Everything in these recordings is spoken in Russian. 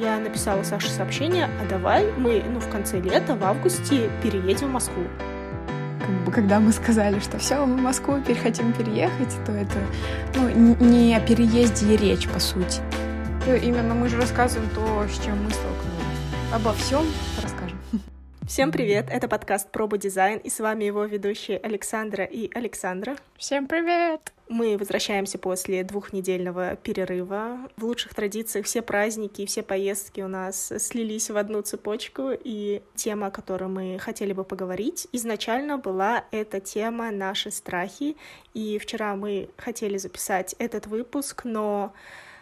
Я написала Саше сообщение, а давай мы ну, в конце лета, в августе, переедем в Москву. Как бы, когда мы сказали, что все, мы в Москву теперь хотим переехать, то это ну, не о переезде речь, по сути. Именно мы же рассказываем то, с чем мы столкнулись. Обо всем расскажем. Всем привет! Это подкаст Проба Дизайн, и с вами его ведущие Александра и Александра. Всем привет! Мы возвращаемся после двухнедельного перерыва. В лучших традициях все праздники и все поездки у нас слились в одну цепочку, и тема, о которой мы хотели бы поговорить, изначально была эта тема «Наши страхи», и вчера мы хотели записать этот выпуск, но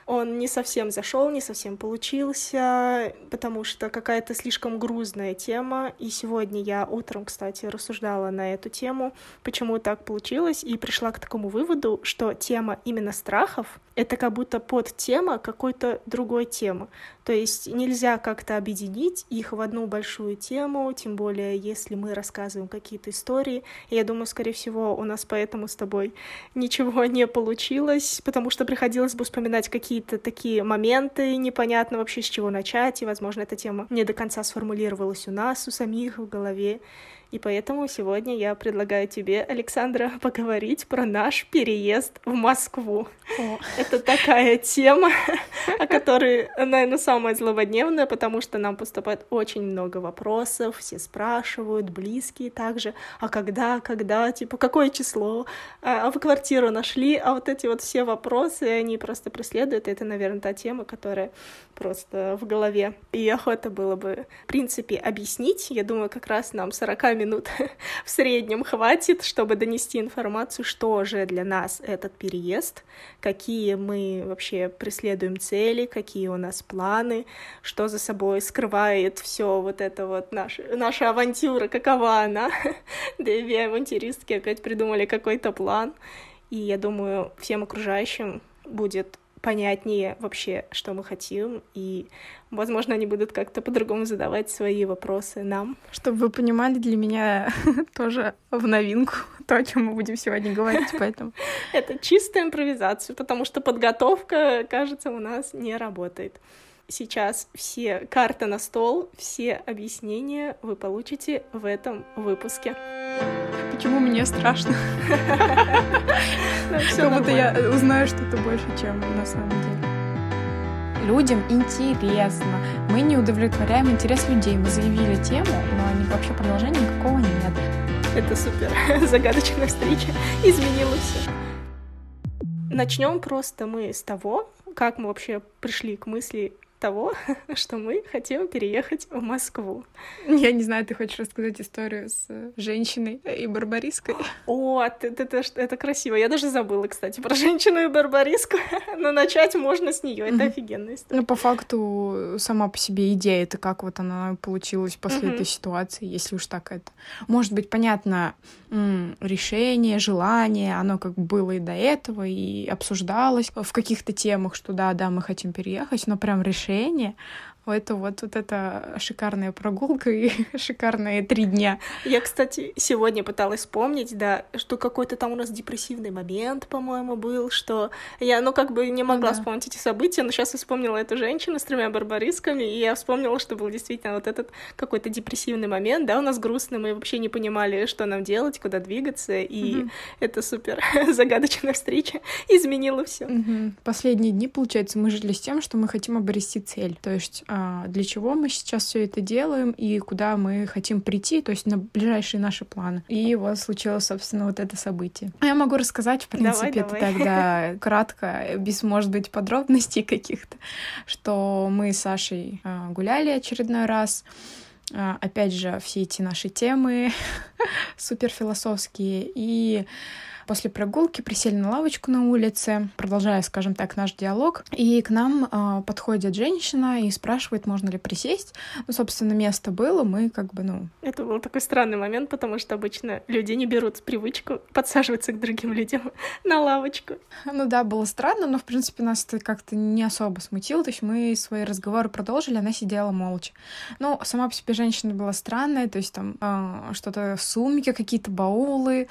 он не совсем зашел, не совсем получился, потому что какая-то слишком грузная тема. И сегодня я утром, кстати, рассуждала на эту тему, почему так получилось, и пришла к такому выводу, что тема именно страхов — это как будто под тема какой-то другой темы. То есть нельзя как-то объединить их в одну большую тему, тем более если мы рассказываем какие-то истории. И я думаю, скорее всего, у нас поэтому с тобой ничего не получилось, потому что приходилось бы вспоминать какие-то такие моменты, непонятно вообще с чего начать, и, возможно, эта тема не до конца сформулировалась у нас, у самих в голове. И поэтому сегодня я предлагаю тебе, Александра, поговорить про наш переезд в Москву. О. Это такая тема, о которой, наверное, самая злободневная, потому что нам поступает очень много вопросов, все спрашивают, близкие также, а когда, когда, типа, какое число, а, а вы квартиру нашли, а вот эти вот все вопросы, они просто преследуют, и это, наверное, та тема, которая просто в голове. И охота было бы, в принципе, объяснить, я думаю, как раз нам 40 минут минут в среднем хватит, чтобы донести информацию, что же для нас этот переезд, какие мы вообще преследуем цели, какие у нас планы, что за собой скрывает все вот это вот наш, наша авантюра, какова она. Две авантюристки опять придумали какой-то план. И я думаю, всем окружающим будет понятнее вообще, что мы хотим, и, возможно, они будут как-то по-другому задавать свои вопросы нам. Чтобы вы понимали, для меня тоже в новинку то, о чем мы будем сегодня говорить, поэтому... Это чистая импровизация, потому что подготовка, кажется, у нас не работает. Сейчас все карты на стол, все объяснения вы получите в этом выпуске. Почему мне страшно? Как будто я узнаю что-то больше, чем на самом деле. Людям интересно. Мы не удовлетворяем интерес людей. Мы заявили тему, но вообще продолжения никакого нет. Это супер. Загадочная встреча изменила все. Начнем просто мы с того, как мы вообще пришли к мысли того, что мы хотим переехать в Москву. Я не знаю, ты хочешь рассказать историю с э, женщиной и барбариской? О, это, это, это красиво. Я даже забыла, кстати, про женщину и барбариску. Но начать можно с нее. Это офигенная история. Ну, по факту, сама по себе идея, это как вот она получилась после этой ситуации, если уж так это. Может быть, понятно, решение, желание, оно как было и до этого, и обсуждалось в каких-то темах, что да, да, мы хотим переехать, но прям решение, настроение, это вот, вот эта шикарная прогулка и шикарные три дня. Я, кстати, сегодня пыталась вспомнить, да, что какой-то там у нас депрессивный момент, по-моему, был, что я, ну, как бы не могла да. вспомнить эти события, но сейчас я вспомнила эту женщину с тремя барбарисками, и я вспомнила, что был действительно вот этот какой-то депрессивный момент, да, у нас грустно, мы вообще не понимали, что нам делать, куда двигаться, и угу. это супер загадочная встреча изменила все. Угу. Последние дни, получается, мы жили с тем, что мы хотим обрести цель, то есть для чего мы сейчас все это делаем и куда мы хотим прийти, то есть на ближайшие наши планы. И вот случилось, собственно, вот это событие. Я могу рассказать, в принципе, давай, это тогда кратко, без, может быть, подробностей каких-то, что мы с Сашей а, гуляли очередной раз, а, опять же, все эти наши темы суперфилософские, и После прогулки присели на лавочку на улице, продолжая, скажем так, наш диалог. И к нам э, подходит женщина и спрашивает, можно ли присесть. Ну, собственно, место было, мы как бы, ну... Это был такой странный момент, потому что обычно люди не берут привычку подсаживаться к другим людям на лавочку. Ну да, было странно, но, в принципе, нас это как-то не особо смутило. То есть мы свои разговоры продолжили, она сидела молча. Ну, сама по себе женщина была странная, то есть там э, что-то сумки, какие-то баулы,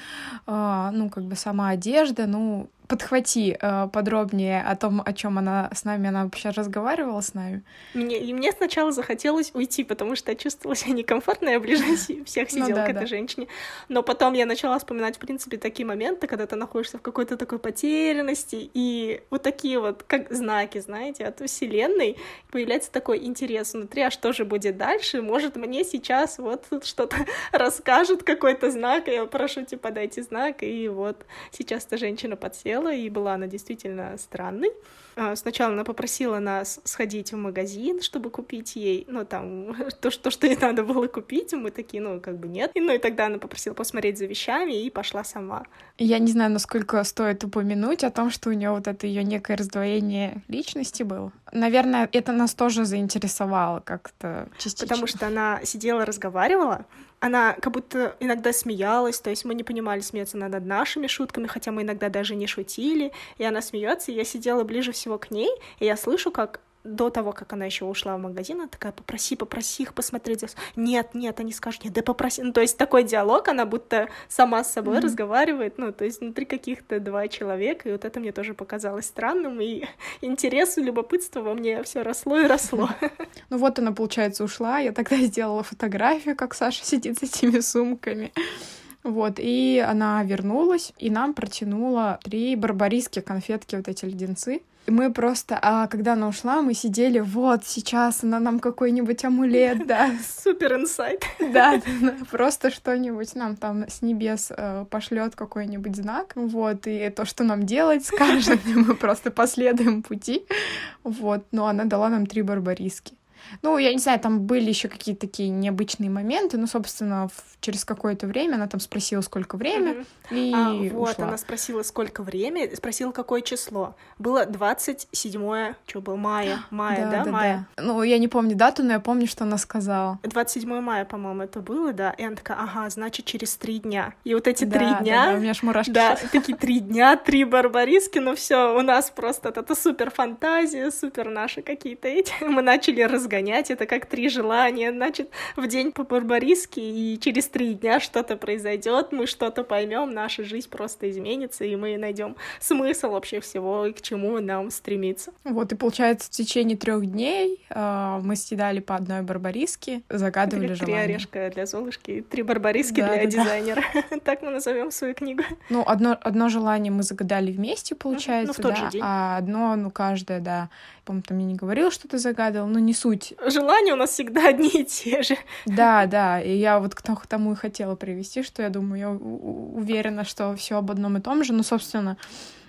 э, ну, как как бы сама одежда, ну, подхвати э, подробнее о том, о чем она с нами, она вообще разговаривала с нами. Мне, и мне сначала захотелось уйти, потому что я чувствовала себя некомфортно, я ближе всех сидела ну, да, к этой да. женщине. Но потом я начала вспоминать, в принципе, такие моменты, когда ты находишься в какой-то такой потерянности, и вот такие вот, как знаки, знаете, от Вселенной появляется такой интерес внутри, а что же будет дальше? Может, мне сейчас вот что-то расскажет какой-то знак, и я прошу, типа, дайте знак, и вот сейчас эта женщина подсела, и была она действительно странной. А, сначала она попросила нас сходить в магазин, чтобы купить ей, ну, там, то, что, что ей надо было купить, мы такие, ну, как бы нет. И, ну, и тогда она попросила посмотреть за вещами и пошла сама. Я не знаю, насколько стоит упомянуть о том, что у нее вот это ее некое раздвоение личности было. Наверное, это нас тоже заинтересовало как-то частично. Потому что она сидела, разговаривала, она как будто иногда смеялась, то есть мы не понимали, смеется она над нашими шутками, хотя мы иногда даже не шутили, и она смеется, и я сидела ближе всего к ней, и я слышу, как до того, как она еще ушла в магазин, она такая, попроси, попроси их посмотреть. Нет, нет, они скажут, нет, да попроси. Ну, то есть такой диалог, она будто сама с собой mm-hmm. разговаривает, ну, то есть внутри каких-то два человека, и вот это мне тоже показалось странным, и интерес и любопытство во мне все росло и росло. Ну вот она, получается, ушла, я тогда сделала фотографию, как Саша сидит с этими сумками. Вот, и она вернулась, и нам протянула три барбарийские конфетки, вот эти леденцы. Мы просто, а когда она ушла, мы сидели, вот, сейчас она нам какой-нибудь амулет, да. Супер инсайт. Да, просто что-нибудь нам там с небес э, пошлет какой-нибудь знак, вот, и то, что нам делать, скажет, мы просто последуем пути, вот, но она дала нам три барбариски. Ну, я не знаю, там были еще какие-то такие необычные моменты, но, собственно, в, через какое-то время она там спросила, сколько время, mm-hmm. и а, Вот, ушла. она спросила, сколько время, спросила, какое число. Было 27 что было, мая, мая, да, да, да мая? Да. Ну, я не помню дату, но я помню, что она сказала. 27 мая, по-моему, это было, да, и она такая, ага, значит, через три дня. И вот эти три дня... Да, да, у меня аж мурашки Да, такие три дня, три барбариски, ну все, у нас просто это супер фантазия, супер наши какие-то эти. Мы начали разгонять гонять, это как три желания, значит, в день по барбариске, и через три дня что-то произойдет, мы что-то поймем, наша жизнь просто изменится, и мы найдем смысл вообще всего, и к чему нам стремиться. Вот, и получается, в течение трех дней э, мы съедали по одной барбариске, загадывали это желание. Три орешка для Золушки, три барбариски да, для да, дизайнера. Да. так мы назовем свою книгу. Ну, одно, одно желание мы загадали вместе, получается, ну, в тот да, же день. а одно, ну, каждое, да. По-моему, там мне не говорил, что ты загадывал, но не суть. Желания у нас всегда одни и те же. Да, да, и я вот к тому и хотела привести, что я думаю, я уверена, что все об одном и том же, но, собственно,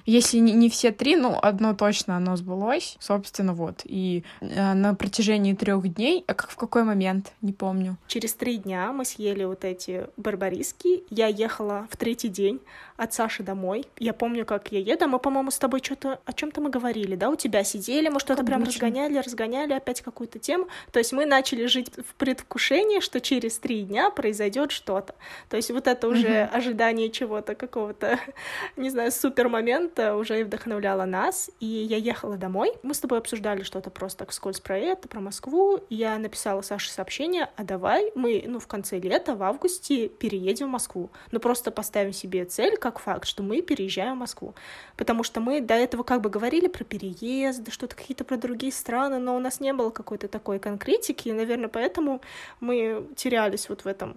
если не, не все три, ну, одно точно оно сбылось, собственно, вот. И э, на протяжении трех дней, а как в какой момент, не помню. Через три дня мы съели вот эти барбариски. Я ехала в третий день от Саши домой. Я помню, как я еду. А мы, по-моему, с тобой что-то о чем-то мы говорили, да? У тебя сидели, мы что-то прям разгоняли, разгоняли опять какую-то тему. То есть мы начали жить в предвкушении, что через три дня произойдет что-то. То есть вот это уже mm-hmm. ожидание чего-то какого-то, не знаю, супер момента это уже и вдохновляло нас, и я ехала домой. Мы с тобой обсуждали что-то просто так вскользь про это, про Москву. Я написала Саше сообщение, а давай мы, ну, в конце лета, в августе переедем в Москву. Ну, просто поставим себе цель, как факт, что мы переезжаем в Москву. Потому что мы до этого как бы говорили про переезд, что-то какие-то про другие страны, но у нас не было какой-то такой конкретики, и, наверное, поэтому мы терялись вот в этом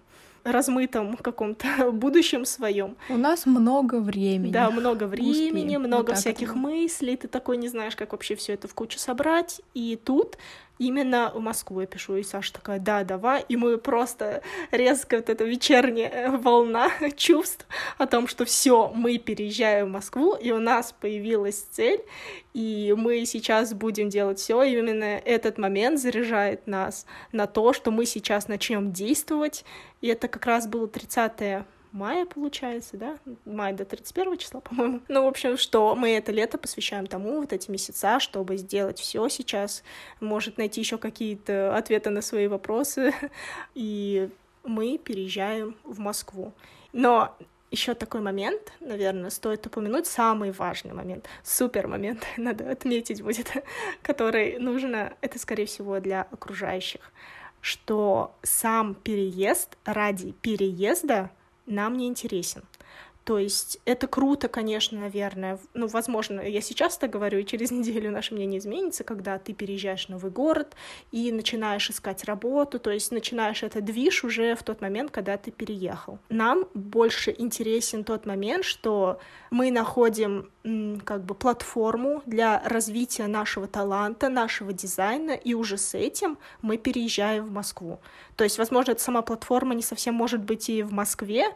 размытом каком-то будущем своем. У нас много времени. Да, много времени, Успеем. много вот всяких мыслей. Ты такой не знаешь, как вообще все это в кучу собрать. И тут именно в Москву я пишу, и Саша такая, да, давай, и мы просто резко вот эта вечерняя волна чувств о том, что все, мы переезжаем в Москву, и у нас появилась цель, и мы сейчас будем делать все, и именно этот момент заряжает нас на то, что мы сейчас начнем действовать, и это как раз было 30 мая, получается, да? Май до 31 числа, по-моему. Ну, в общем, что мы это лето посвящаем тому, вот эти месяца, чтобы сделать все сейчас, может найти еще какие-то ответы на свои вопросы, и мы переезжаем в Москву. Но еще такой момент, наверное, стоит упомянуть, самый важный момент, супер момент, надо отметить будет, который нужно, это, скорее всего, для окружающих, что сам переезд ради переезда нам не интересен. То есть это круто, конечно, наверное. Ну, возможно, я сейчас так говорю, и через неделю наше мнение изменится, когда ты переезжаешь в новый город и начинаешь искать работу, то есть начинаешь это движ уже в тот момент, когда ты переехал. Нам больше интересен тот момент, что мы находим как бы платформу для развития нашего таланта, нашего дизайна, и уже с этим мы переезжаем в Москву. То есть, возможно, эта сама платформа не совсем может быть и в Москве,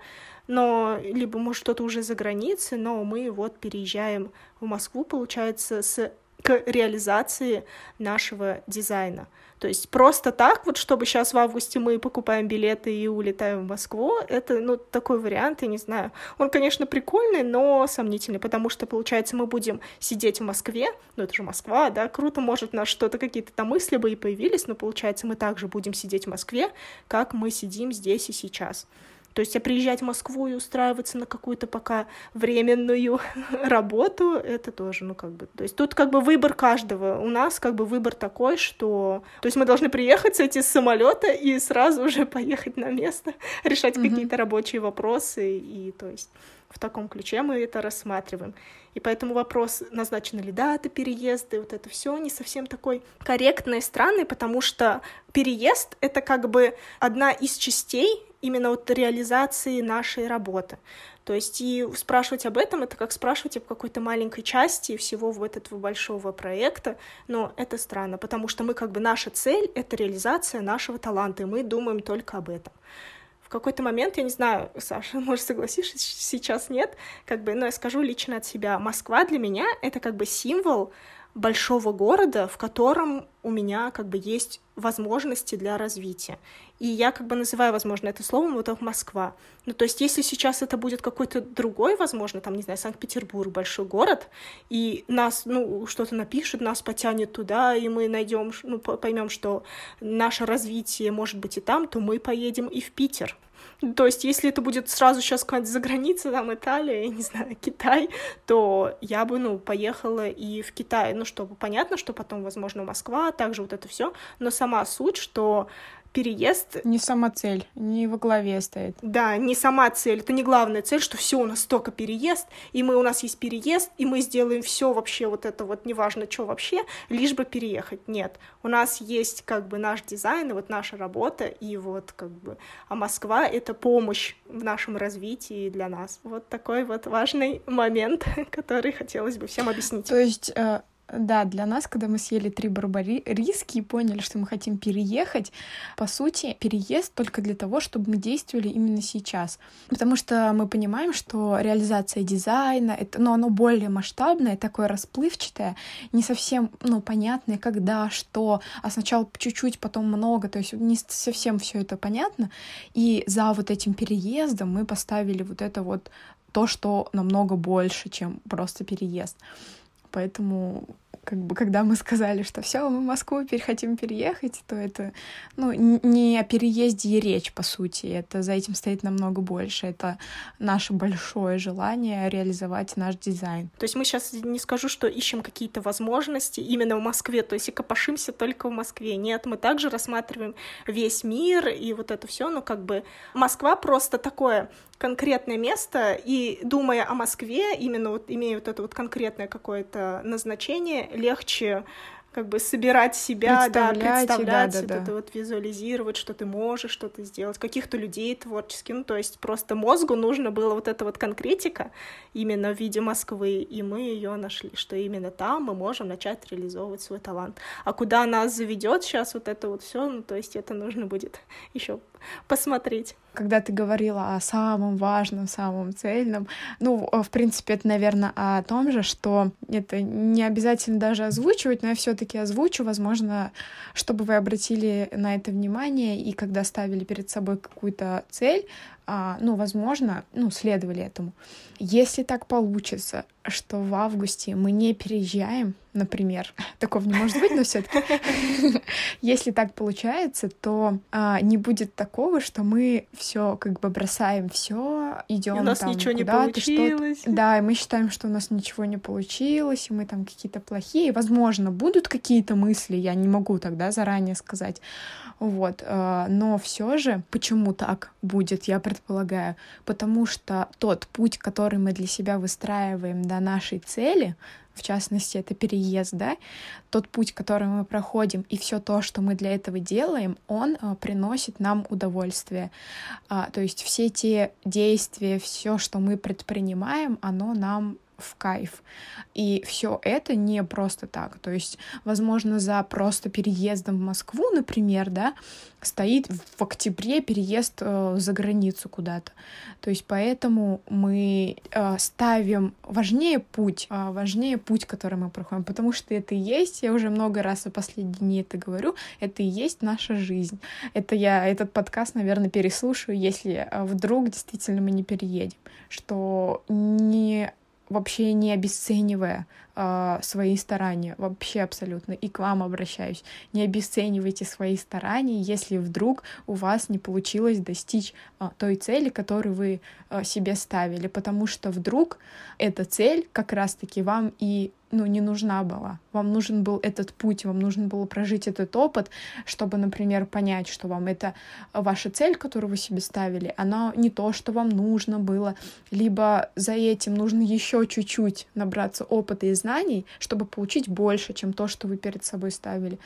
но либо может что-то уже за границей, но мы вот переезжаем в Москву, получается, с к реализации нашего дизайна. То есть просто так, вот чтобы сейчас в августе мы покупаем билеты и улетаем в Москву, это, ну, такой вариант, я не знаю. Он, конечно, прикольный, но сомнительный, потому что, получается, мы будем сидеть в Москве, ну, это же Москва, да, круто, может, у нас что-то, какие-то там мысли бы и появились, но, получается, мы также будем сидеть в Москве, как мы сидим здесь и сейчас. То есть, а приезжать в Москву и устраиваться на какую-то пока временную работу, это тоже, ну, как бы, то есть тут как бы выбор каждого. У нас как бы выбор такой, что, то есть мы должны приехать, сойти с самолета и сразу уже поехать на место, решать mm-hmm. какие-то рабочие вопросы, и то есть в таком ключе мы это рассматриваем. И поэтому вопрос, назначена ли дата переезда, вот это все не совсем такой корректный и странный, потому что переезд — это как бы одна из частей именно вот реализации нашей работы. То есть и спрашивать об этом, это как спрашивать об какой-то маленькой части всего в этого большого проекта, но это странно, потому что мы как бы наша цель — это реализация нашего таланта, и мы думаем только об этом. В какой-то момент, я не знаю, Саша, может, согласишься, сейчас нет, как бы, но я скажу лично от себя, Москва для меня — это как бы символ большого города, в котором у меня как бы есть возможности для развития. И я как бы называю, возможно, это словом вот так Москва. Ну, то есть, если сейчас это будет какой-то другой, возможно, там, не знаю, Санкт-Петербург, большой город, и нас, ну, что-то напишут, нас потянет туда, и мы найдем, ну, поймем, что наше развитие может быть и там, то мы поедем и в Питер. То есть, если это будет сразу сейчас какая-то за граница, там, Италия, я не знаю, Китай, то я бы, ну, поехала и в Китай, ну, чтобы понятно, что потом, возможно, Москва, также вот это все, но сама суть, что переезд... Не сама цель, не во главе стоит. Да, не сама цель, это не главная цель, что все у нас только переезд, и мы у нас есть переезд, и мы сделаем все вообще вот это вот, неважно, что вообще, лишь бы переехать. Нет, у нас есть как бы наш дизайн, и вот наша работа, и вот как бы, а Москва — это помощь в нашем развитии для нас. Вот такой вот важный момент, который хотелось бы всем объяснить. То есть э, да, для нас, когда мы съели три барбариски и поняли, что мы хотим переехать, по сути, переезд только для того, чтобы мы действовали именно сейчас. Потому что мы понимаем, что реализация дизайна, это, ну, оно более масштабное, такое расплывчатое, не совсем, ну, понятное, когда, что, а сначала чуть-чуть, потом много, то есть не совсем все это понятно. И за вот этим переездом мы поставили вот это вот то, что намного больше, чем просто переезд. Поэтому как бы, когда мы сказали, что все, мы в Москву хотим переехать, то это, ну, не о переезде и речь, по сути. Это за этим стоит намного больше. Это наше большое желание реализовать наш дизайн. То есть мы сейчас не скажу, что ищем какие-то возможности именно в Москве, то есть и копошимся только в Москве. Нет, мы также рассматриваем весь мир и вот это все, но как бы Москва просто такое конкретное место, и думая о Москве, именно вот имея вот это вот конкретное какое-то назначение, легче как бы собирать себя, да, представлять, да, да, да. это вот визуализировать, что ты можешь что-то сделать, каких-то людей творчески, ну, то есть просто мозгу нужно было вот эта вот конкретика именно в виде Москвы, и мы ее нашли, что именно там мы можем начать реализовывать свой талант. А куда нас заведет сейчас вот это вот все, ну, то есть это нужно будет еще посмотреть. Когда ты говорила о самом важном, самом цельном, ну, в принципе, это, наверное, о том же, что это не обязательно даже озвучивать, но я все-таки озвучу, возможно, чтобы вы обратили на это внимание и когда ставили перед собой какую-то цель, ну, возможно, ну, следовали этому. Если так получится, что в августе мы не переезжаем, например, такого не может быть, но все-таки, если так получается, то а, не будет такого, что мы все как бы бросаем все, идем у нас там ничего не получилось. Да, и мы считаем, что у нас ничего не получилось, и мы там какие-то плохие. Возможно, будут какие-то мысли, я не могу тогда заранее сказать. Вот, а, но все же, почему так будет, я предполагаю, предполагаю, потому что тот путь, который мы для себя выстраиваем до нашей цели, в частности, это переезд, да, тот путь, который мы проходим, и все то, что мы для этого делаем, он а, приносит нам удовольствие. А, то есть все те действия, все, что мы предпринимаем, оно нам в кайф. И все это не просто так. То есть, возможно, за просто переездом в Москву, например, да, стоит в октябре переезд э, за границу куда-то. То есть поэтому мы э, ставим важнее путь, э, важнее путь, который мы проходим, потому что это и есть, я уже много раз в последние дни это говорю, это и есть наша жизнь. Это я этот подкаст, наверное, переслушаю, если э, вдруг действительно мы не переедем, что не вообще не обесценивая э, свои старания, вообще абсолютно, и к вам обращаюсь. Не обесценивайте свои старания, если вдруг у вас не получилось достичь э, той цели, которую вы э, себе ставили, потому что вдруг эта цель как раз-таки вам и ну, не нужна была. Вам нужен был этот путь, вам нужно было прожить этот опыт, чтобы, например, понять, что вам это ваша цель, которую вы себе ставили, она не то, что вам нужно было, либо за этим нужно еще чуть-чуть набраться опыта и знаний, чтобы получить больше, чем то, что вы перед собой ставили.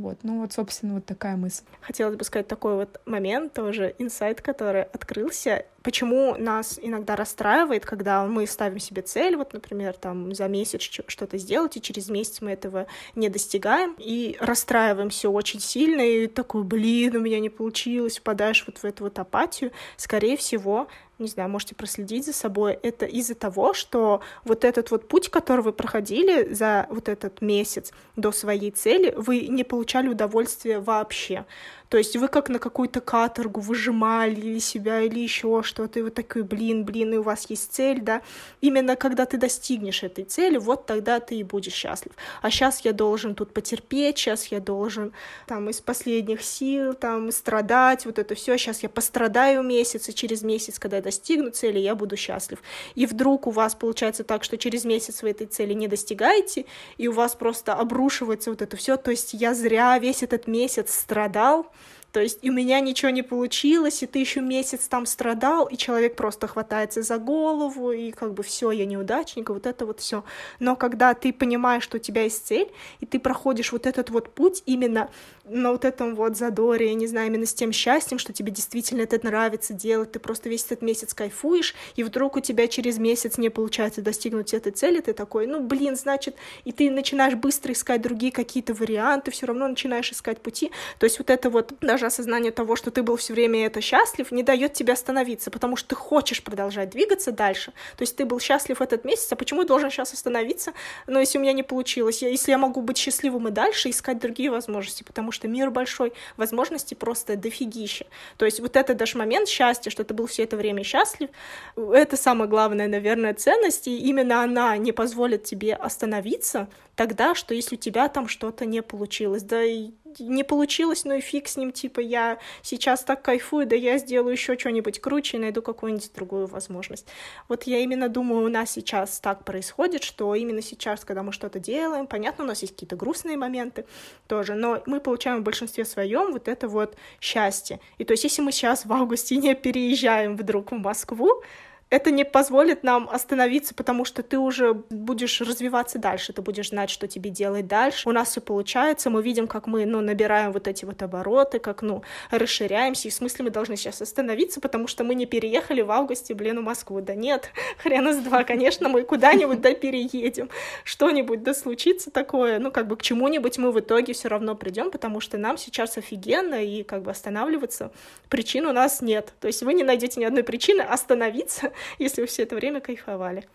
Вот, ну вот, собственно, вот такая мысль. Хотелось бы сказать такой вот момент, тоже инсайт, который открылся. Почему нас иногда расстраивает, когда мы ставим себе цель, вот, например, там за месяц что-то сделать, и через месяц мы этого не достигаем, и расстраиваемся очень сильно, и такой, блин, у меня не получилось, впадаешь вот в эту вот апатию. Скорее всего, не знаю, можете проследить за собой, это из-за того, что вот этот вот путь, который вы проходили за вот этот месяц до своей цели, вы не получали удовольствия вообще. То есть вы как на какую-то каторгу выжимали себя, или еще что-то, и вы такой, блин, блин, и у вас есть цель, да. Именно когда ты достигнешь этой цели, вот тогда ты и будешь счастлив. А сейчас я должен тут потерпеть, сейчас я должен там из последних сил там страдать, вот это все. Сейчас я пострадаю месяц, и через месяц, когда я достигну цели, я буду счастлив. И вдруг у вас получается так, что через месяц вы этой цели не достигаете, и у вас просто обрушивается вот это все. То есть я зря весь этот месяц страдал, то есть у меня ничего не получилось, и ты еще месяц там страдал, и человек просто хватается за голову, и как бы все, я неудачник, и вот это вот все. Но когда ты понимаешь, что у тебя есть цель, и ты проходишь вот этот вот путь именно на вот этом вот задоре, я не знаю, именно с тем счастьем, что тебе действительно это нравится делать, ты просто весь этот месяц кайфуешь, и вдруг у тебя через месяц не получается достигнуть этой цели, ты такой, ну, блин, значит, и ты начинаешь быстро искать другие какие-то варианты, все равно начинаешь искать пути, то есть вот это вот даже осознание того, что ты был все время это счастлив, не дает тебе остановиться, потому что ты хочешь продолжать двигаться дальше, то есть ты был счастлив этот месяц, а почему я должен сейчас остановиться, но если у меня не получилось, если я могу быть счастливым и дальше, искать другие возможности, потому что мир большой, возможностей просто дофигища. То есть вот это даже момент счастья, что ты был все это время счастлив, это самая главная, наверное, ценность, и именно она не позволит тебе остановиться тогда, что если у тебя там что-то не получилось, да и не получилось, ну и фиг с ним, типа, я сейчас так кайфую, да я сделаю еще что-нибудь круче и найду какую-нибудь другую возможность. Вот я именно думаю, у нас сейчас так происходит, что именно сейчас, когда мы что-то делаем, понятно, у нас есть какие-то грустные моменты тоже, но мы получаем в большинстве своем вот это вот счастье. И то есть, если мы сейчас в августе не переезжаем вдруг в Москву, это не позволит нам остановиться, потому что ты уже будешь развиваться дальше, ты будешь знать, что тебе делать дальше. У нас все получается, мы видим, как мы, ну, набираем вот эти вот обороты, как, ну, расширяемся, и в смысле мы должны сейчас остановиться, потому что мы не переехали в августе, блин, в Москву. Да нет, хрен из два, конечно, мы куда-нибудь да переедем, что-нибудь да случится такое, ну, как бы к чему-нибудь мы в итоге все равно придем, потому что нам сейчас офигенно, и как бы останавливаться причин у нас нет. То есть вы не найдете ни одной причины остановиться, если вы все это время кайфовали.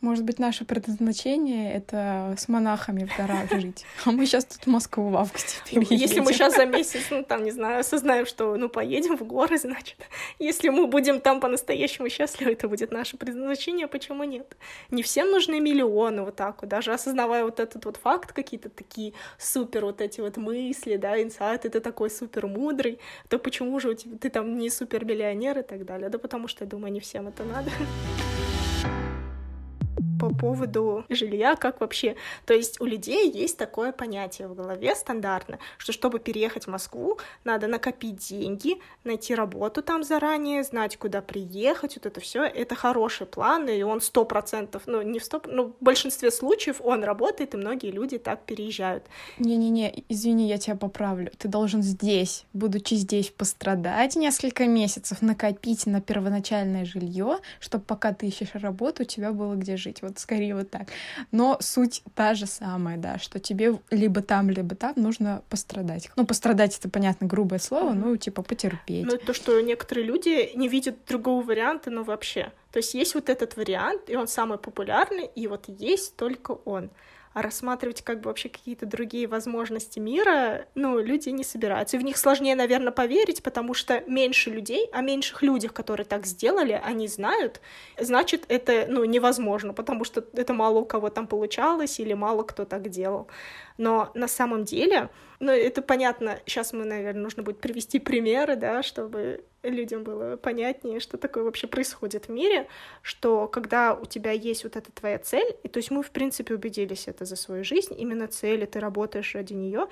Может быть, наше предназначение — это с монахами в горах жить. А мы сейчас тут в Москву в августе переедем. Если мы сейчас за месяц, ну, там, не знаю, осознаем, что, ну, поедем в горы, значит, если мы будем там по-настоящему счастливы, это будет наше предназначение, почему нет? Не всем нужны миллионы вот так вот, даже осознавая вот этот вот факт, какие-то такие супер вот эти вот мысли, да, инсайты, ты такой супер мудрый, то почему же у тебя, ты там не супер миллионер и так далее? Да потому что, я думаю, не всем это надо. По поводу жилья, как вообще. То есть у людей есть такое понятие в голове стандартно, что чтобы переехать в Москву, надо накопить деньги, найти работу там заранее, знать, куда приехать, вот это все. Это хороший план, и он сто процентов, ну не в сто, ну в большинстве случаев он работает, и многие люди так переезжают. Не-не-не, извини, я тебя поправлю. Ты должен здесь, будучи здесь, пострадать несколько месяцев, накопить на первоначальное жилье, чтобы пока ты ищешь работу, у тебя было где жить. Вот скорее вот так. Но суть та же самая, да, что тебе либо там, либо там нужно пострадать. Ну, пострадать это, понятно, грубое слово, ну, типа потерпеть. Ну, то, что некоторые люди не видят другого варианта, ну, вообще. То есть есть вот этот вариант, и он самый популярный, и вот есть только он а рассматривать как бы вообще какие-то другие возможности мира, ну, люди не собираются. И в них сложнее, наверное, поверить, потому что меньше людей, о меньших людях, которые так сделали, они знают, значит, это, ну, невозможно, потому что это мало у кого там получалось или мало кто так делал. Но на самом деле, ну, это понятно, сейчас мы, наверное, нужно будет привести примеры, да, чтобы людям было понятнее, что такое вообще происходит в мире, что когда у тебя есть вот эта твоя цель, и то есть мы, в принципе, убедились это за свою жизнь, именно цель, и ты работаешь ради нее,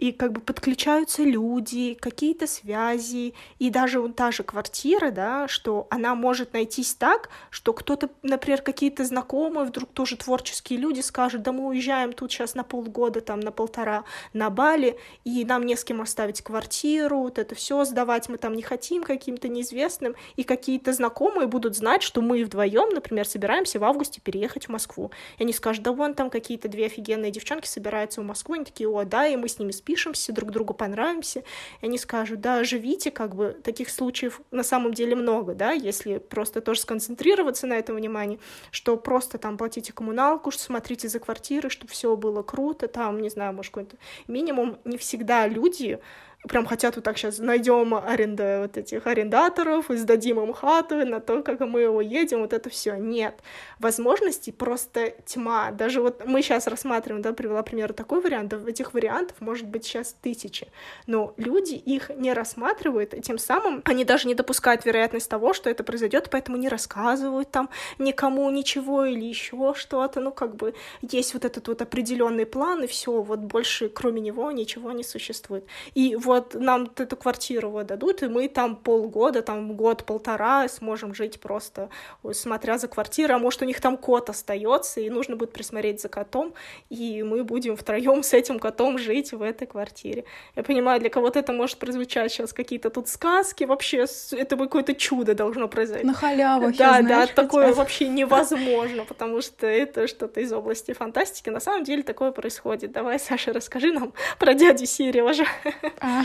и как бы подключаются люди, какие-то связи, и даже вот та же квартира, да, что она может найтись так, что кто-то, например, какие-то знакомые, вдруг тоже творческие люди скажут, да мы уезжаем тут сейчас на полгода, там, на полтора на Бали, и нам не с кем оставить квартиру, вот это все сдавать мы там не хотим каким-то неизвестным, и какие-то знакомые будут знать, что мы вдвоем, например, собираемся в августе переехать в Москву. И они скажут, да вон там какие-то две офигенные девчонки собираются в Москву, они такие, о, да, и мы с ними спим, спишемся, друг другу понравимся, и они скажут, да, живите, как бы таких случаев на самом деле много, да, если просто тоже сконцентрироваться на этом внимании, что просто там платите коммуналку, смотрите за квартиры, чтобы все было круто, там, не знаю, может, какой-то минимум, не всегда люди прям хотят вот так сейчас найдем аренда вот этих арендаторов и сдадим им хату на то, как мы уедем, вот это все. Нет. Возможностей просто тьма. Даже вот мы сейчас рассматриваем, да, привела пример такой вариант, этих вариантов может быть сейчас тысячи, но люди их не рассматривают, и тем самым они даже не допускают вероятность того, что это произойдет, поэтому не рассказывают там никому ничего или еще что-то, ну как бы есть вот этот вот определенный план, и все, вот больше кроме него ничего не существует. И вот вот нам эту квартиру вот дадут, и мы там полгода, там год-полтора сможем жить просто, смотря за квартирой, а может, у них там кот остается, и нужно будет присмотреть за котом, и мы будем втроем с этим котом жить в этой квартире. Я понимаю, для кого-то это может прозвучать сейчас какие-то тут сказки, вообще это бы какое-то чудо должно произойти. На халяву. Да, да, такое вообще невозможно, потому что это что-то из области фантастики. На самом деле такое происходит. Давай, Саша, расскажи нам про дядю Сережа. А,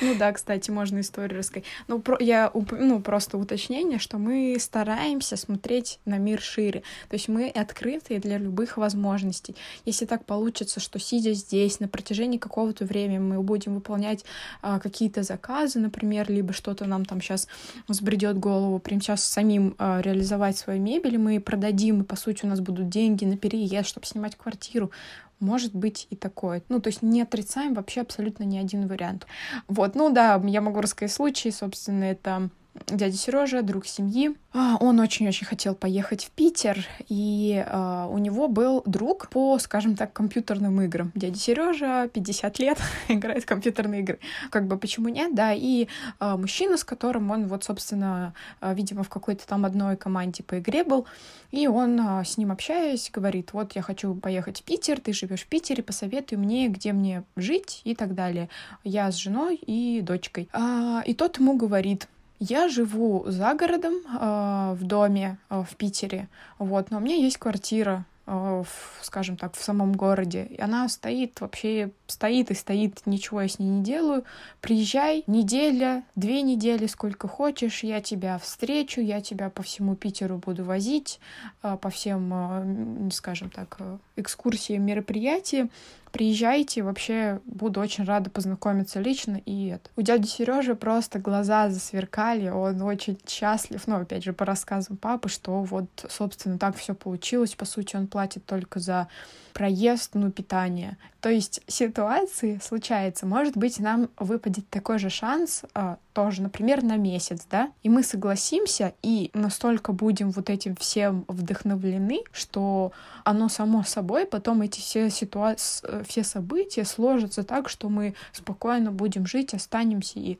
Ну да, кстати, можно историю рассказать. Ну, про, я, ну, просто уточнение, что мы стараемся смотреть на мир шире. То есть мы открыты для любых возможностей. Если так получится, что сидя здесь на протяжении какого-то времени мы будем выполнять а, какие-то заказы, например, либо что-то нам там сейчас взбредет голову, прям сейчас самим а, реализовать свою мебель, мы продадим, и по сути у нас будут деньги на переезд, чтобы снимать квартиру может быть и такое. Ну, то есть не отрицаем вообще абсолютно ни один вариант. Вот, ну да, я могу рассказать случай, собственно, это дядя Сережа, друг семьи. А, он очень-очень хотел поехать в Питер, и э, у него был друг по, скажем так, компьютерным играм. Дядя Сережа, 50 лет, играет в компьютерные игры. Как бы почему нет, да, и э, мужчина, с которым он вот, собственно, э, видимо, в какой-то там одной команде по игре был, и он э, с ним общаясь, говорит, вот я хочу поехать в Питер, ты живешь в Питере, посоветуй мне, где мне жить и так далее. Я с женой и дочкой. А, и тот ему говорит, я живу за городом, э, в доме э, в Питере, вот, но у меня есть квартира, э, в, скажем так, в самом городе. И она стоит вообще, стоит и стоит, ничего я с ней не делаю. Приезжай, неделя, две недели, сколько хочешь, я тебя встречу, я тебя по всему Питеру буду возить, по всем, скажем так, экскурсиям, мероприятиям приезжайте, вообще буду очень рада познакомиться лично. И это. У дяди Сережи просто глаза засверкали, он очень счастлив, ну, опять же, по рассказам папы, что вот, собственно, так все получилось. По сути, он платит только за проезд, ну, питание. То есть ситуации случается, может быть, нам выпадет такой же шанс, а, тоже, например, на месяц, да, и мы согласимся и настолько будем вот этим всем вдохновлены, что оно само собой, потом эти все ситуации, все события сложатся так, что мы спокойно будем жить, останемся. И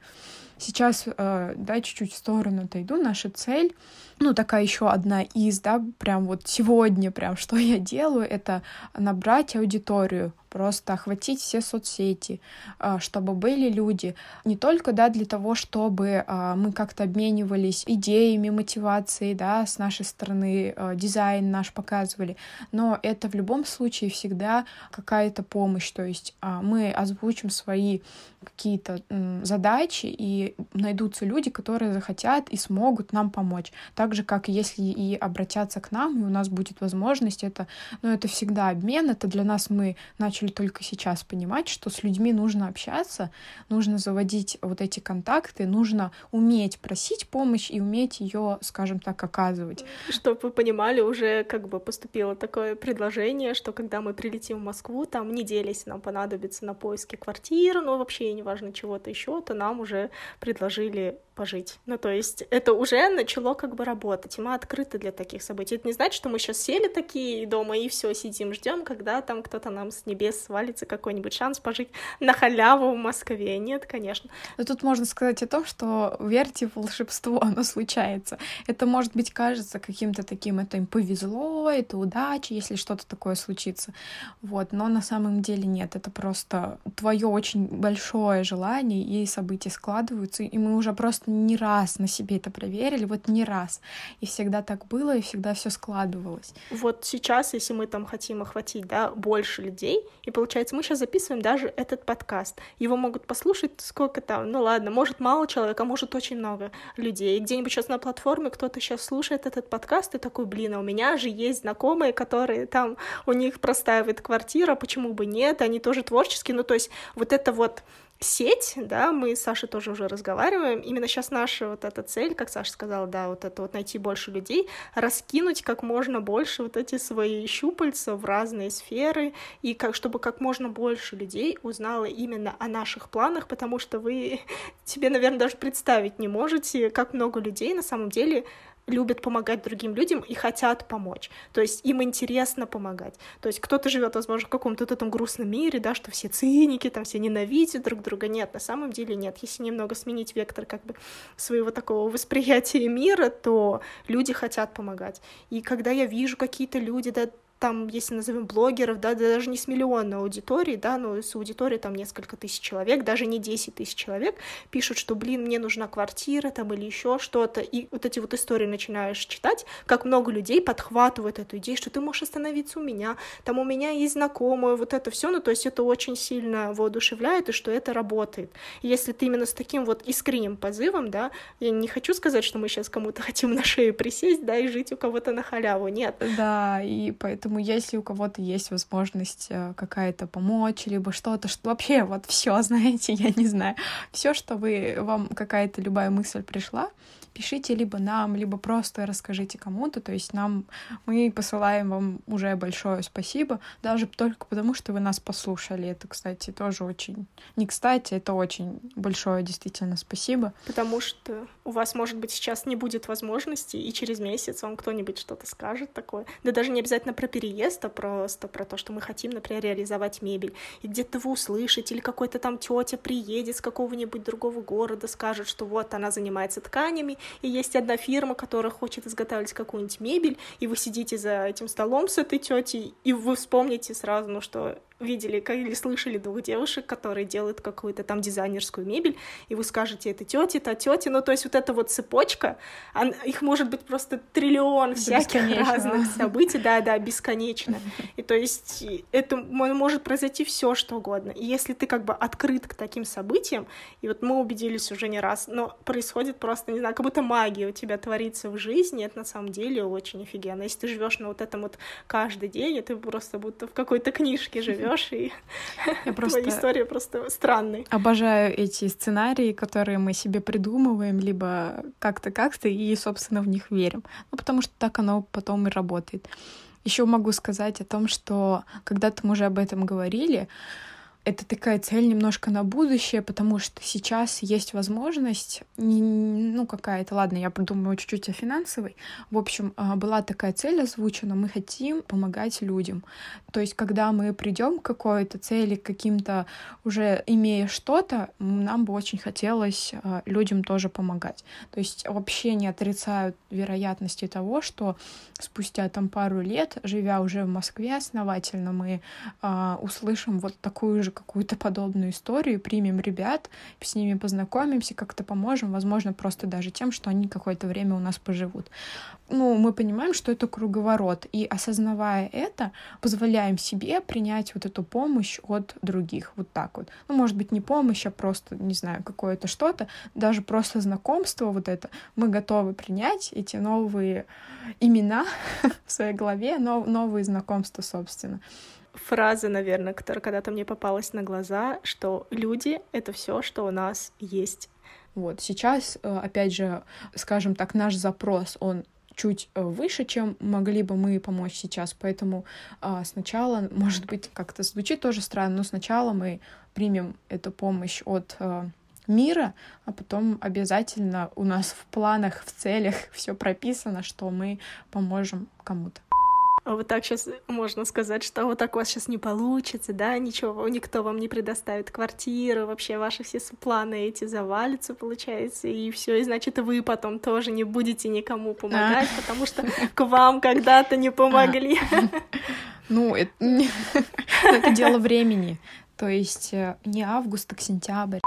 сейчас, э, да, чуть-чуть в сторону отойду, наша цель ну, такая еще одна из, да, прям вот сегодня, прям что я делаю, это набрать аудиторию, просто охватить все соцсети, а, чтобы были люди не только, да, для того, чтобы а, мы как-то обменивались идеями, мотивацией, да, с нашей стороны а, дизайн наш показывали, но это в любом случае всегда какая-то помощь, то есть мы озвучим свои какие-то задачи, и найдутся люди, которые захотят и смогут нам помочь. Так же, как если и обратятся к нам, и у нас будет возможность, это, ну, это всегда обмен, это для нас мы начали только сейчас понимать, что с людьми нужно общаться, нужно заводить вот эти контакты, нужно уметь просить помощь и уметь ее, скажем так, оказывать. Чтобы вы понимали, уже как бы поступило такое предложение, что когда мы прилетим в Москву, там недели, если нам понадобится на поиски квартиры, ну вообще неважно чего-то еще, то нам уже предложили пожить. Ну, то есть это уже начало как бы работать, и мы открыты для таких событий. Это не значит, что мы сейчас сели такие дома и все сидим, ждем, когда там кто-то нам с небес свалится какой-нибудь шанс пожить на халяву в Москве. Нет, конечно. Но тут можно сказать о том, что верьте в волшебство, оно случается. Это, может быть, кажется каким-то таким, это им повезло, это удача, если что-то такое случится. Вот, но на самом деле нет, это просто твое очень большое желание, и события складываются, и мы уже просто просто не раз на себе это проверили, вот не раз. И всегда так было, и всегда все складывалось. Вот сейчас, если мы там хотим охватить, да, больше людей, и получается, мы сейчас записываем даже этот подкаст. Его могут послушать сколько там, ну ладно, может мало человек, а может очень много людей. И где-нибудь сейчас на платформе кто-то сейчас слушает этот подкаст и такой, блин, а у меня же есть знакомые, которые там, у них простаивает квартира, почему бы нет, они тоже творческие, ну то есть вот это вот сеть, да, мы с Сашей тоже уже разговариваем, именно сейчас наша вот эта цель, как Саша сказала, да, вот это вот найти больше людей, раскинуть как можно больше вот эти свои щупальца в разные сферы, и как, чтобы как можно больше людей узнало именно о наших планах, потому что вы себе, наверное, даже представить не можете, как много людей на самом деле любят помогать другим людям и хотят помочь. То есть им интересно помогать. То есть кто-то живет, возможно, в каком-то этом грустном мире, да, что все циники, там все ненавидят друг друга. Нет, на самом деле нет. Если немного сменить вектор как бы своего такого восприятия мира, то люди хотят помогать. И когда я вижу какие-то люди, да, там, если назовем блогеров, да, даже не с миллионной аудиторией, да, но с аудиторией там несколько тысяч человек, даже не 10 тысяч человек, пишут, что, блин, мне нужна квартира там или еще что-то, и вот эти вот истории начинаешь читать, как много людей подхватывают эту идею, что ты можешь остановиться у меня, там у меня есть знакомые, вот это все, ну, то есть это очень сильно воодушевляет, и что это работает. И если ты именно с таким вот искренним позывом, да, я не хочу сказать, что мы сейчас кому-то хотим на шею присесть, да, и жить у кого-то на халяву, нет. Да, и поэтому Поэтому если у кого-то есть возможность э, какая-то помочь, либо что-то, что вообще вот все, знаете, я не знаю, все, что вы, вам какая-то любая мысль пришла, пишите либо нам, либо просто расскажите кому-то. То есть нам мы посылаем вам уже большое спасибо, даже только потому, что вы нас послушали. Это, кстати, тоже очень не кстати, это очень большое действительно спасибо. Потому что у вас, может быть, сейчас не будет возможности, и через месяц вам кто-нибудь что-то скажет такое. Да даже не обязательно про переезд, а просто про то, что мы хотим, например, реализовать мебель. И где-то вы услышите, или какой-то там тетя приедет с какого-нибудь другого города, скажет, что вот она занимается тканями, и есть одна фирма, которая хочет изготавливать какую-нибудь мебель, и вы сидите за этим столом с этой тетей, и вы вспомните сразу, ну что видели или слышали двух девушек, которые делают какую-то там дизайнерскую мебель, и вы скажете, это тети, та тети, ну то есть вот эта вот цепочка, она, их может быть просто триллион всяких разных событий, да-да, бесконечно. И то есть это может произойти все что угодно. И если ты как бы открыт к таким событиям, и вот мы убедились уже не раз, но происходит просто, не знаю, как будто магия у тебя творится в жизни, это на самом деле очень офигенно. Если ты живешь на вот этом вот каждый день, и ты просто будто в какой-то книжке живешь, и твоя история просто странная. Обожаю эти сценарии, которые мы себе придумываем, либо как-то как-то, и, собственно, в них верим. Ну, потому что так оно потом и работает. Еще могу сказать о том, что когда-то мы уже об этом говорили, это такая цель немножко на будущее, потому что сейчас есть возможность, ну какая-то, ладно, я подумаю чуть-чуть о финансовой. В общем, а, была такая цель озвучена, мы хотим помогать людям. То есть, когда мы придем к какой-то цели, к каким-то уже имея что-то, нам бы очень хотелось а, людям тоже помогать. То есть вообще не отрицают вероятности того, что спустя там пару лет, живя уже в Москве основательно, мы а, услышим вот такую же какую-то подобную историю, примем ребят, с ними познакомимся, как-то поможем, возможно, просто даже тем, что они какое-то время у нас поживут. Ну, мы понимаем, что это круговорот, и осознавая это, позволяем себе принять вот эту помощь от других, вот так вот. Ну, может быть, не помощь, а просто, не знаю, какое-то что-то, даже просто знакомство вот это, мы готовы принять эти новые имена в своей голове, новые знакомства, собственно фраза, наверное, которая когда-то мне попалась на глаза, что люди — это все, что у нас есть. Вот сейчас, э, опять же, скажем так, наш запрос, он чуть э, выше, чем могли бы мы помочь сейчас. Поэтому а, сначала, может быть, как-то звучит тоже странно, но сначала мы примем эту помощь от а, мира, а потом обязательно у нас в планах, в целях все прописано, что мы поможем кому-то. А вот так сейчас можно сказать, что вот так у вас сейчас не получится, да, ничего, никто вам не предоставит квартиру, вообще ваши все планы эти завалятся, получается, и все, и значит, вы потом тоже не будете никому помогать, а. потому что к вам когда-то не помогли. Ну, это дело времени. То есть э, не август, так сентябрь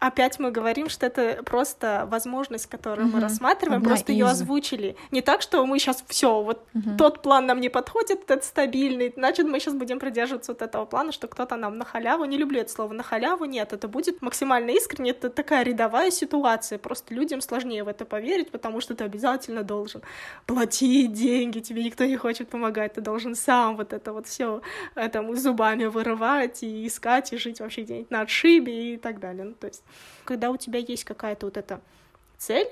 опять мы говорим, что это просто возможность, которую угу. мы рассматриваем, Одна просто из... ее озвучили. Не так, что мы сейчас все, вот угу. тот план нам не подходит, этот стабильный, значит, мы сейчас будем придерживаться вот этого плана, что кто-то нам на халяву, не люблю это слово на халяву, нет, это будет максимально искренне, это такая рядовая ситуация, просто людям сложнее в это поверить, потому что ты обязательно должен платить деньги, тебе никто не хочет помогать, ты должен сам вот это вот все этому зубами вырывать и искать, и жить вообще где-нибудь на отшибе и так далее. Ну, то есть когда у тебя есть какая-то вот эта цель,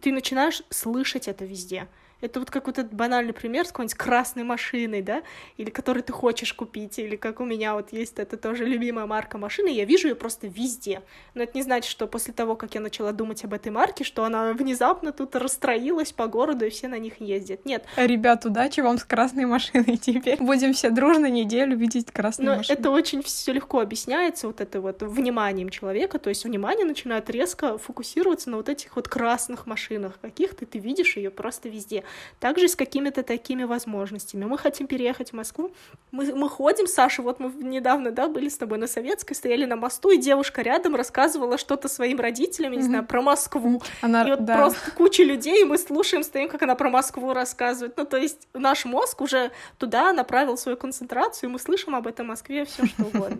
ты начинаешь слышать это везде. Это вот как вот этот банальный пример с какой-нибудь красной машиной, да, или который ты хочешь купить, или как у меня вот есть, это тоже любимая марка машины, я вижу ее просто везде. Но это не значит, что после того, как я начала думать об этой марке, что она внезапно тут расстроилась по городу, и все на них ездят. Нет. Ребят, удачи вам с красной машиной теперь. Будем все дружно неделю видеть красную Но машину. это очень все легко объясняется вот это вот вниманием человека, то есть внимание начинает резко фокусироваться на вот этих вот красных машинах каких-то, ты видишь ее просто везде. Также с какими-то такими возможностями. Мы хотим переехать в Москву. Мы, мы ходим, Саша, вот мы недавно, да, были с тобой на Советской, стояли на мосту, и девушка рядом рассказывала что-то своим родителям, я не знаю, про Москву. Она, и вот да. просто куча людей, и мы слушаем, стоим, как она про Москву рассказывает. Ну, то есть наш мозг уже туда направил свою концентрацию, и мы слышим об этом Москве все что угодно.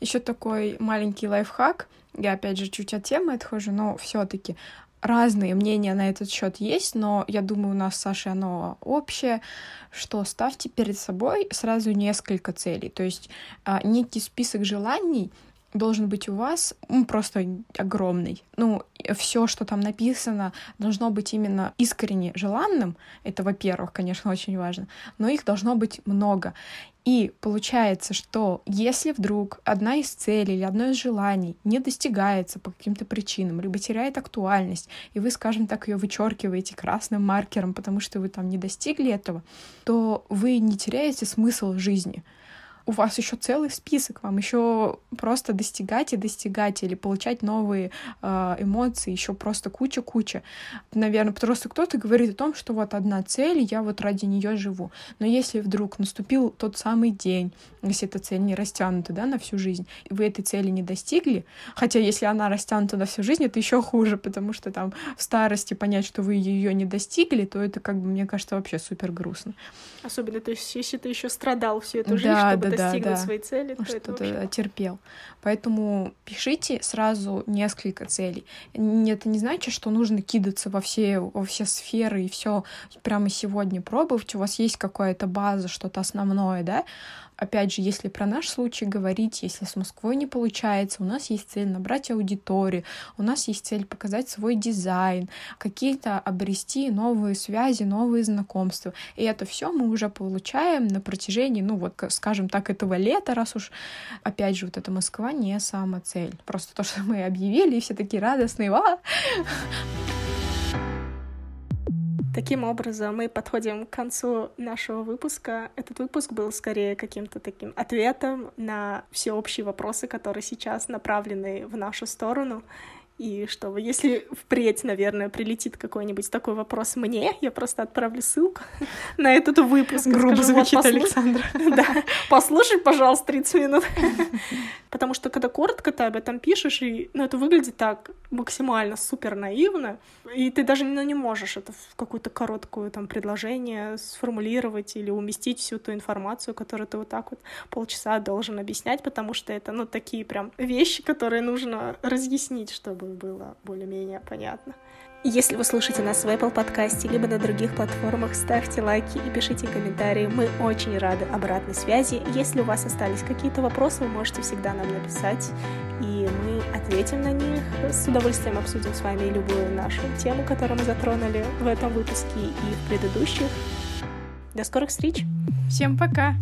Еще такой маленький лайфхак. Я опять же чуть от темы отхожу, но все-таки разные мнения на этот счет есть, но я думаю, у нас с Сашей оно общее, что ставьте перед собой сразу несколько целей. То есть а, некий список желаний должен быть у вас ну, просто огромный. Ну, все, что там написано, должно быть именно искренне желанным. Это, во-первых, конечно, очень важно. Но их должно быть много. И получается, что если вдруг одна из целей или одно из желаний не достигается по каким-то причинам, либо теряет актуальность, и вы, скажем так, ее вычеркиваете красным маркером, потому что вы там не достигли этого, то вы не теряете смысл жизни у вас еще целый список, вам еще просто достигать и достигать или получать новые э, эмоции, еще просто куча-куча. Наверное, просто кто-то говорит о том, что вот одна цель, я вот ради нее живу. Но если вдруг наступил тот самый день, если эта цель не растянута, да, на всю жизнь, и вы этой цели не достигли, хотя если она растянута на всю жизнь, это еще хуже, потому что там в старости понять, что вы ее не достигли, то это, как бы, мне кажется, вообще супер грустно. Особенно, то есть, если ты еще страдал всю эту жизнь, да, чтобы да, достигнуть да, своей цели, то что это вообще... терпел. Поэтому пишите сразу несколько целей. Это не значит, что нужно кидаться во все, во все сферы и все прямо сегодня пробовать. У вас есть какая-то база, что-то основное, да, опять же, если про наш случай говорить, если с Москвой не получается, у нас есть цель набрать аудиторию, у нас есть цель показать свой дизайн, какие-то обрести новые связи, новые знакомства. И это все мы уже получаем на протяжении, ну вот, скажем так, этого лета, раз уж, опять же, вот эта Москва не сама цель. Просто то, что мы объявили, и все такие радостные, а! Таким образом, мы подходим к концу нашего выпуска. Этот выпуск был скорее каким-то таким ответом на всеобщие вопросы, которые сейчас направлены в нашу сторону. И чтобы, если впредь, наверное, прилетит какой-нибудь такой вопрос мне, я просто отправлю ссылку на этот выпуск. Грубо скажу, звучит, вот, Александра. Да, послушай, пожалуйста, 30 минут. Потому что когда коротко ты об этом пишешь, и ну, это выглядит так максимально супер наивно, и ты даже ну, не можешь это в какую-то короткую там предложение сформулировать или уместить всю ту информацию, которую ты вот так вот полчаса должен объяснять, потому что это, ну, такие прям вещи, которые нужно разъяснить, чтобы было более-менее понятно. Если вы слушаете нас в Apple подкасте, либо на других платформах, ставьте лайки и пишите комментарии. Мы очень рады обратной связи. Если у вас остались какие-то вопросы, вы можете всегда нам написать, и мы ответим на них. С удовольствием обсудим с вами любую нашу тему, которую мы затронули в этом выпуске и в предыдущих. До скорых встреч! Всем пока!